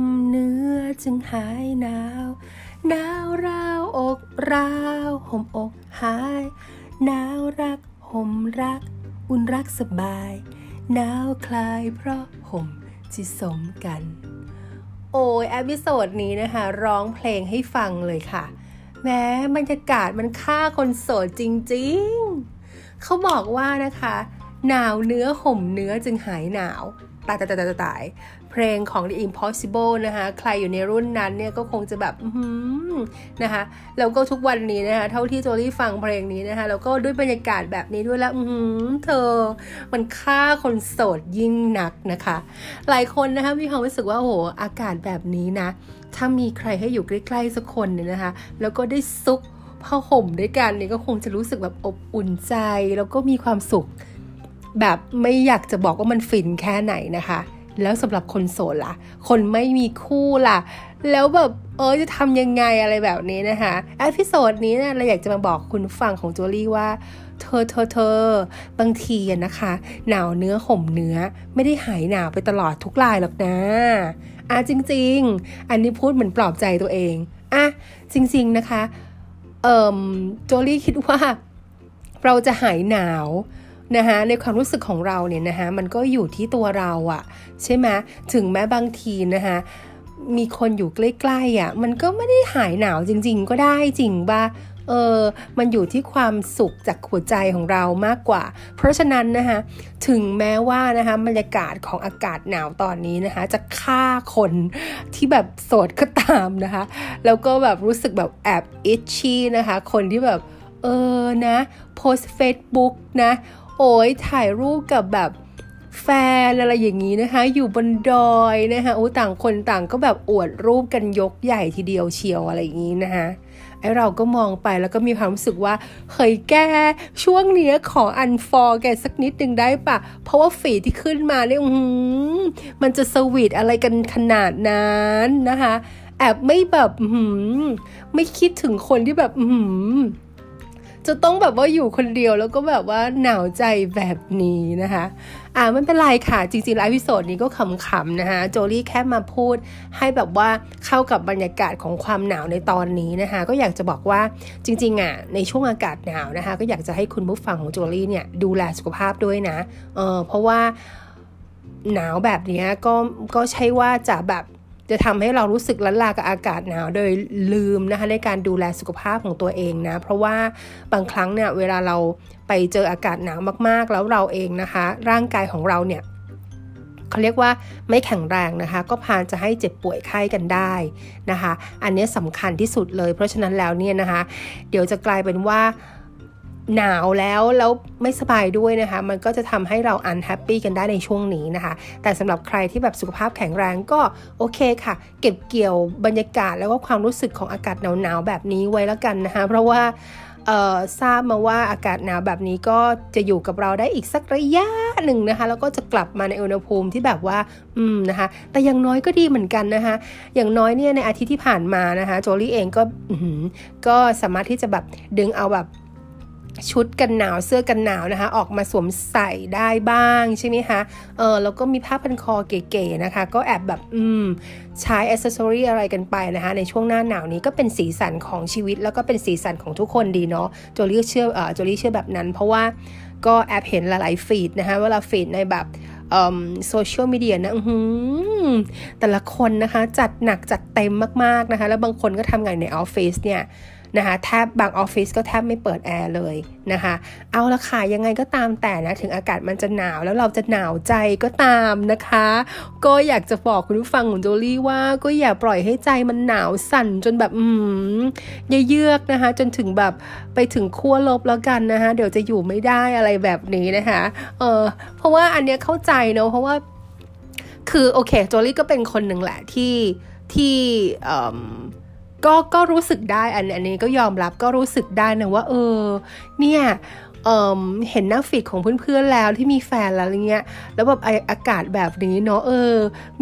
มเนื้อจึงหายหนาวหนาวราวอกราวห่มอกหายหนาวรักห่มรัก อุ่นรักสบายหนาวคลายเพราะห่มที่สมกัน โอ้ยอพิโซดนี้นะคะ ร้องเพลงให้ฟังเลยค่ะ แม้บรรยากาศมันฆ่าคนโสดจริงๆ เขาบอกว่านะคะ หนาวเนื้อห่มเนื้อจึงหายหนาว ตายตายตายตายตายเพลงของ The Impossible นะคะใครอยู่ในรุ่นนั้นเนี่ยก็คงจะแบบนะคะแล้วก็ทุกวันนี้นะคะเท่าที่โจลี่ฟังเพลงนี้นะคะแล้วก็ด้วยบรรยากาศแบบนี้ด้วยแล้วเธอ มันฆ่าคนโสดยิ่งนักนะคะ หลายคนนะคะมีความรู้สึกว่าโอ้โหอากาศแบบนี้นะ ถ้ามีใครให้อยู่ใกล้ๆสักคนเนี่ยนะคะ แล้วก็ได้ซุกผ้าห่มด้วยกันเนี่ยก็คงจะรู้สึกแบบอบอุ่นใจ แล้วก็มีความสุข แบบไม่อยากจะบอกว่ามันฟินแค่ไหนนะคะ แล้วสำหรับคนโสดล่ะ คนไม่มีคู่ล่ะ แล้วแบบเออจะทำยังไงอะไรแบบนี้นะคะ episode นี้เนี่ยเราอยากจะมาบอกคุณผู้ฟังของโจลี่ว่า เธอเธอเธอบางทีนะคะ หนาวเนื้อห่มเนื้อ ไม่ได้หายหนาวไปตลอดทุกรายหรอกนะอะจริง ๆ อันนี้พูดเหมือนปลอบใจตัวเองอะจริง ๆนะคะ เอ่อโจลี่คิดว่า เราจะหายหนาว นะคะในความรู้สึกของเราเนี่ยนะคะมันก็อยู่ที่ตัวเราอะใช่ไหมถึงแม้บางทีนะคะมีคนอยู่ใกล้ๆอะมันก็ไม่ได้หายหนาวจริง ๆ ก็ได้จริงป่ะเออ มันอยู่ที่ความสุขจากหัวใจของเรามากกว่า เพราะฉะนั้นนะคะ ถึงแม้ว่านะคะบรรยากาศของอากาศหนาวตอนนี้นะคะ จะฆ่าคนที่แบบโสดก็ตามนะคะ แล้วก็แบบรู้สึกแบบแอบอิชชี่นะคะ คนที่แบบ เออนะ โพสเฟซบุ๊กนะ โอ้ยถ่ายรูปกับแบบแฟนอะไรอย่างนี้นะคะ อยู่บนดอยนะคะโอ้ต่างคนต่างก็แบบอวดรูปกันยกใหญ่ทีเดียวเชียวอะไรอย่างนี้นะคะไอเราก็มองไปแล้วก็มีความรู้สึกว่าเฮ้ยแกช่วงเนี้ยขออันฟอร์แกสักนิดหนึ่งได้ปะ เพราะว่าฝีที่ขึ้นมาเนี่ยมันจะสวีทอะไรกันขนาดนั้นนะคะ แอบไม่แบบไม่คิดถึงคนที่แบบ จะต้องแบบว่าอยู่คนเดียวแล้วก็แบบว่าหนาวใจแบบนี้นะคะ อ่าไม่เป็นไรค่ะ จริงๆแล้ววิโซดนี้ก็ขำๆนะคะโจลี่แค่มาพูดให้แบบว่าเข้ากับบรรยากาศของความหนาวในตอนนี้นะคะ ก็อยากจะบอกว่าจริงๆอะในช่วงอากาศหนาวนะคะ ก็อยากจะให้คุณผู้ฟังของโจลี่เนี่ยดูแลสุขภาพด้วยนะเออเพราะว่าหนาวแบบนี้ก็ก็ใช่ว่าจะแบบ จะทำให้เรารู้สึกล้นลากับอากาศหนาวโดยลืมนะคะในการดูแลสุขภาพของตัวเองนะ เพราะว่าบางครั้งเนี่ยเวลาเราไปเจออากาศหนาวมากๆ แล้วเราเองนะคะ ร่างกายของเราเนี่ยเขาเรียกว่าไม่แข็งแรงนะคะ ก็พานจะให้เจ็บป่วยไข้กันได้นะคะ อันนี้สำคัญที่สุดเลย เพราะฉะนั้นแล้วเนี่ยนะคะ เดี๋ยวจะกลายเป็นว่า หนาวแล้วแล้วไม่สบายด้วยนะคะ มันก็จะทำให้เรา unhappy กันได้ในช่วงนี้นะคะ แต่สำหรับใครที่แบบสุขภาพแข็งแรงก็โอเคค่ะ เก็บเกี่ยวบรรยากาศแล้วก็ความรู้สึกของอากาศหนาวๆแบบนี้ไว้แล้วกันนะคะ เพราะว่าทราบมาว่าอากาศหนาวแบบนี้ก็จะอยู่กับเราได้อีกสักระยะหนึ่งนะคะ แล้วก็จะกลับมาในอุณหภูมิที่แบบว่า อืมนะคะ แต่อย่างน้อยก็ดีเหมือนกันนะคะ อย่างน้อยเนี่ยในอาทิตย์ที่ผ่านมานะคะ โจลี่เองก็ก็สามารถที่จะแบบดึงเอาแบบ ชุดกันหนาวเสื้อกันหนาวนะคะ ออกมาสวมใส่ได้บ้างใช่ไหมคะเออแล้วก็มีผ้าพันคอเก๋ๆนะคะ ก็แอบแบบอืมใช้อ c เซสซอรีอะไรกันไปนะคะ ในช่วงหน้าหนาวนี้ก็เป็นสีสันของชีวิต แล้วก็เป็นสีสันของทุกคนดีเนาะโจลี่เชื่อเออโจลี่เชื่อแบบนั้น เพราะว่าก็แอบเห็นหลายๆ feed นะคะเวลา feed ในแบบโซเชียลมีเดียนะแต่ละคนนะคะ จัดหนักจัดเต็มมากๆนะคะ แล้วบางคนก็ทำงานในออฟฟิศเนี่ย นะคะแทบบางออฟฟิศก็แทบไม่เปิดแอร์เลยนะคะเอาละค่ะยังไงก็ตามแต่นะถึงอากาศมันจะหนาวแล้วเราจะหนาวใจก็ตามนะคะ ก็อยากจะบอกคุณผู้ฟังของโจลี่ว่าก็อย่าปล่อยให้ใจมันหนาวสั่นจนแบบอืมเยือกนะคะ จนถึงแบบไปถึงขั้วลบแล้วกันนะคะเดี๋ยวจะอยู่ไม่ได้อะไรแบบนี้นะคะเออเพราะว่าอันเนี้ยเข้าใจเนาะเพราะว่าคือโอเคโจลี่ก็เป็นคนหนึ่งแหละที่ที่ ก็ก็รู้สึกได้อันอันนี้ก็ยอมรับก็รู้สึกได้นะว่า เออ เนี่ย เเห็นหน้าฟีดของเพื่อนๆแล้วที่มีแฟนแล้วอะไรเงี้ย แล้วแบบอากาศแบบนี้เนาะเออ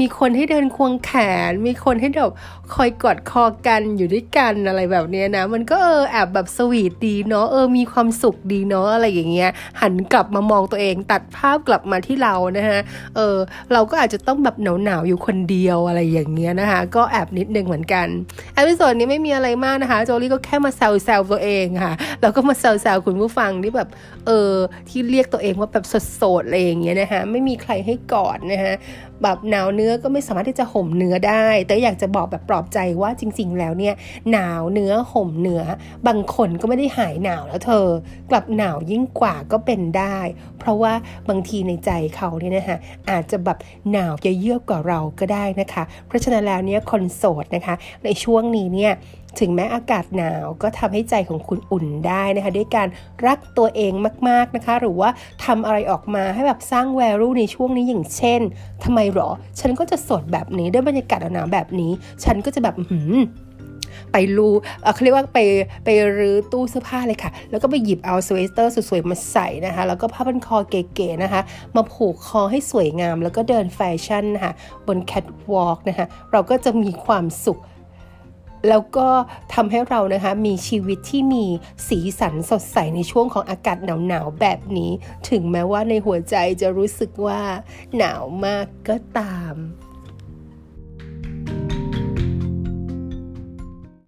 มีคนให้เดินควงแขน มีคนให้แบบคอยกอดคอกันอยู่ด้วยกันอะไรแบบนี้นะ มันก็เออแอบแบบสวีทดีเนาะเออมีความสุขดีเนาะอะไรอย่างเงี้ย หันกลับมามองตัวเองตัดภาพกลับมาที่เรานะฮะเออเราก็อาจจะต้องแบบหนาวๆอยู่คนเดียวอะไรอย่างเงี้ยนะคะก็แอบนิดนึงเหมือนกัน episode นี้ไม่มีอะไรมากนะคะโจลี่ก็แค่มาแซวๆตัวเองค่ะแล้วก็มาแซวๆคุณผู้ฟังที่แบบเออที่เรียกตัวเองว่าแบบโสดๆอะไรอย่างเงี้ยนะคะไม่มีใครให้กอดนะคะแบบหนาวเนื้อก็ไม่สามารถที่จะห่มเนื้อได้ แต่อยากจะบอกแบบปลอบใจว่าจริง ๆ แล้วเนี่ยหนาวเนื้อห่มเนื้อบางคนก็ไม่ได้หายหนาวแล้วเธอ กลับหนาวยิ่งกว่าก็เป็นได้ เพราะว่าบางทีในใจเขาเนี่ยนะคะอาจจะแบบหนาวจะเยือกกว่าเราก็ได้นะคะ เพราะฉะนั้นแล้วเนี่ยคนโสดนะคะ ในช่วงนี้เนี่ย ถึงแม้อากาศหนาวก็ทำให้ใจของคุณอุ่นได้นะคะด้วยการรักตัวเองมาก ๆนะคะ หรือว่าทำอะไรออกมาให้แบบสร้างแวลูในช่วงนี้อย่างเช่นทำไมหรอ ฉันก็จะสดแบบนี้ด้วยบรรยากาศหนาวแบบนี้ ฉันก็จะแบบหืมไปรูเขาเรียกว่าไปไปรื้อตู้เสื้อผ้าเลยค่ะ แล้วก็ไปหยิบเอาสเวตเตอร์สวยๆมาใส่นะคะ แล้วก็ผ้าพันคอเก๋ๆนะคะ มาผูกคอให้สวยงาม แล้วก็เดินแฟชั่นนะคะบนแคทวอล์กนะคะ เราก็จะมีความสุข แล้วก็ทำให้เรานะคะมีชีวิตที่มีสีสันสดใสในช่วงของอากาศหนาวๆแบบนี้ ถึงแม้ว่าในหัวใจจะรู้สึกว่าหนาวมากก็ตาม